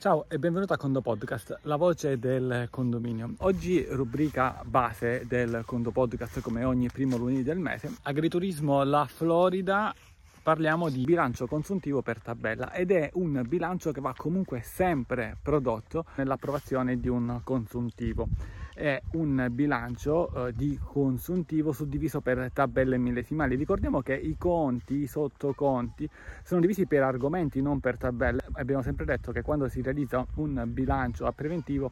Ciao e benvenuto a Condo Podcast, la voce del condominio. Oggi rubrica base del Condo Podcast come ogni primo lunedì del mese. Agriturismo La Florida parliamo di bilancio consuntivo per tabella ed è un bilancio che va comunque sempre prodotto nell'approvazione di un consuntivo. È un bilancio eh, di consuntivo suddiviso per tabelle millesimali. Ricordiamo che i conti, i sottoconti sono divisi per argomenti, non per tabelle. Abbiamo sempre detto che quando si realizza un bilancio a preventivo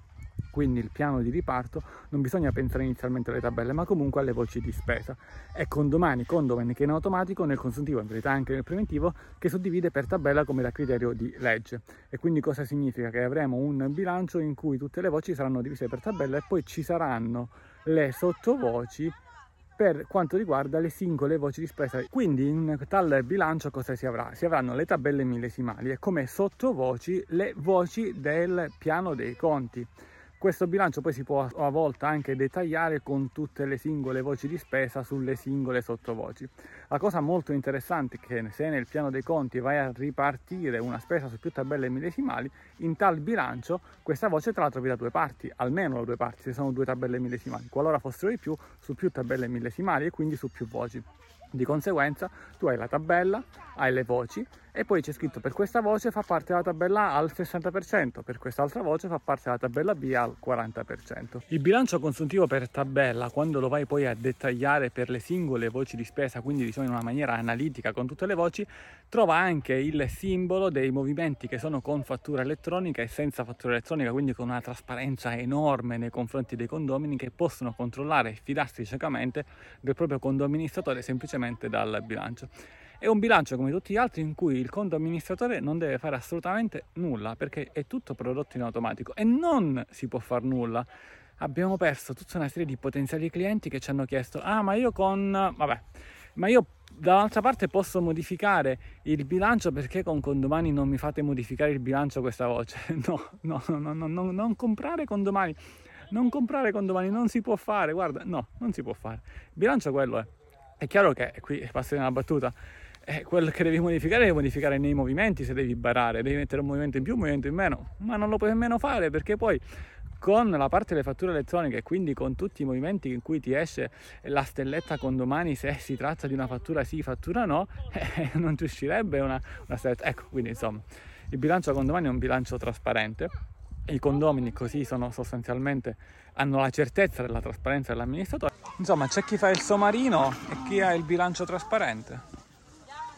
quindi il piano di riparto non bisogna pensare inizialmente alle tabelle ma comunque alle voci di spesa e condomani, condomen che in automatico nel consuntivo in verità anche nel preventivo che suddivide per tabella come da criterio di legge e quindi cosa significa? che avremo un bilancio in cui tutte le voci saranno divise per tabella e poi ci saranno le sottovoci per quanto riguarda le singole voci di spesa. Quindi in tal bilancio cosa si avrà? Si avranno le tabelle millesimali e come sottovoci le voci del piano dei conti. Questo bilancio poi si può a volte anche dettagliare con tutte le singole voci di spesa sulle singole sottovoci. La cosa molto interessante è che se nel piano dei conti vai a ripartire una spesa su più tabelle millesimali, in tal bilancio questa voce te la trovi da due parti, almeno da due parti, se sono due tabelle millesimali. Qualora fossero di più, su più tabelle millesimali e quindi su più voci. Di conseguenza tu hai la tabella, hai le voci e poi c'è scritto per questa voce fa parte della tabella A al 60%, per quest'altra voce fa parte della tabella B al 40%. Il bilancio consuntivo per tabella, quando lo vai poi a dettagliare per le singole voci di spesa, quindi diciamo in una maniera analitica con tutte le voci, trova anche il simbolo dei movimenti che sono con fattura elettronica e senza fattura elettronica, quindi con una trasparenza enorme nei confronti dei condomini che possono controllare e fidarsi ciecamente del proprio condoministratore semplicemente dal bilancio. È un bilancio come tutti gli altri in cui il conto amministratore non deve fare assolutamente nulla perché è tutto prodotto in automatico e non si può fare nulla. Abbiamo perso tutta una serie di potenziali clienti che ci hanno chiesto: Ah, ma io con. Vabbè, ma io dall'altra parte posso modificare il bilancio perché con condomani non mi fate modificare il bilancio questa voce. No, no, no, no, no non comprare condomani. Non comprare condomani non si può fare, guarda, no, non si può fare. Il bilancio quello è. È chiaro che qui passi nella battuta eh, quello che devi modificare devi modificare nei movimenti se devi barare, devi mettere un movimento in più, un movimento in meno, ma non lo puoi nemmeno fare perché poi con la parte delle fatture elettroniche e quindi con tutti i movimenti in cui ti esce la stelletta con domani se si tratta di una fattura sì, fattura no, eh, non ti uscirebbe una, una stelletta. Ecco, quindi insomma, il bilancio con domani è un bilancio trasparente. I condomini così sono sostanzialmente hanno la certezza della trasparenza dell'amministratore. Insomma, c'è chi fa il somarino e chi ha il bilancio trasparente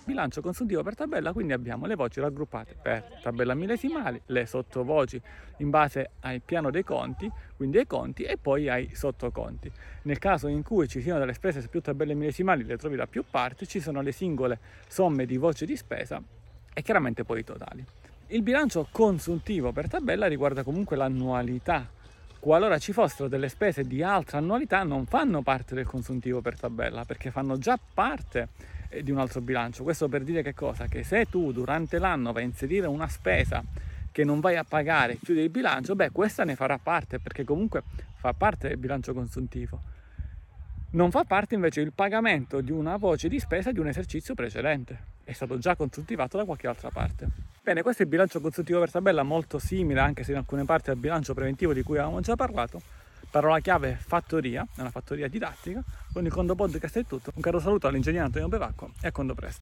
bilancio consuntivo per tabella, quindi abbiamo le voci raggruppate per tabella millesimali, le sottovoci in base al piano dei conti, quindi ai conti e poi ai sottoconti. Nel caso in cui ci siano delle spese su più tabelle millesimali, le trovi da più parti, ci sono le singole somme di voci di spesa e chiaramente poi i totali. Il bilancio consuntivo per tabella riguarda comunque l'annualità qualora ci fossero delle spese di altra annualità non fanno parte del consuntivo per tabella perché fanno già parte eh, di un altro bilancio. Questo per dire che cosa? Che se tu durante l'anno vai a inserire una spesa che non vai a pagare, chiudi il bilancio, beh questa ne farà parte perché comunque fa parte del bilancio consuntivo. Non fa parte invece il pagamento di una voce di spesa di un esercizio precedente. È stato già consuntivato da qualche altra parte. Bene, questo è il bilancio consuntivo per tabella, molto simile anche se in alcune parti al bilancio preventivo di cui avevamo già parlato. Parola chiave fattoria, è una fattoria didattica. Con il Condo Podcast è tutto. Un caro saluto all'ingegnere Antonio Bevacqua e a Condo Presto.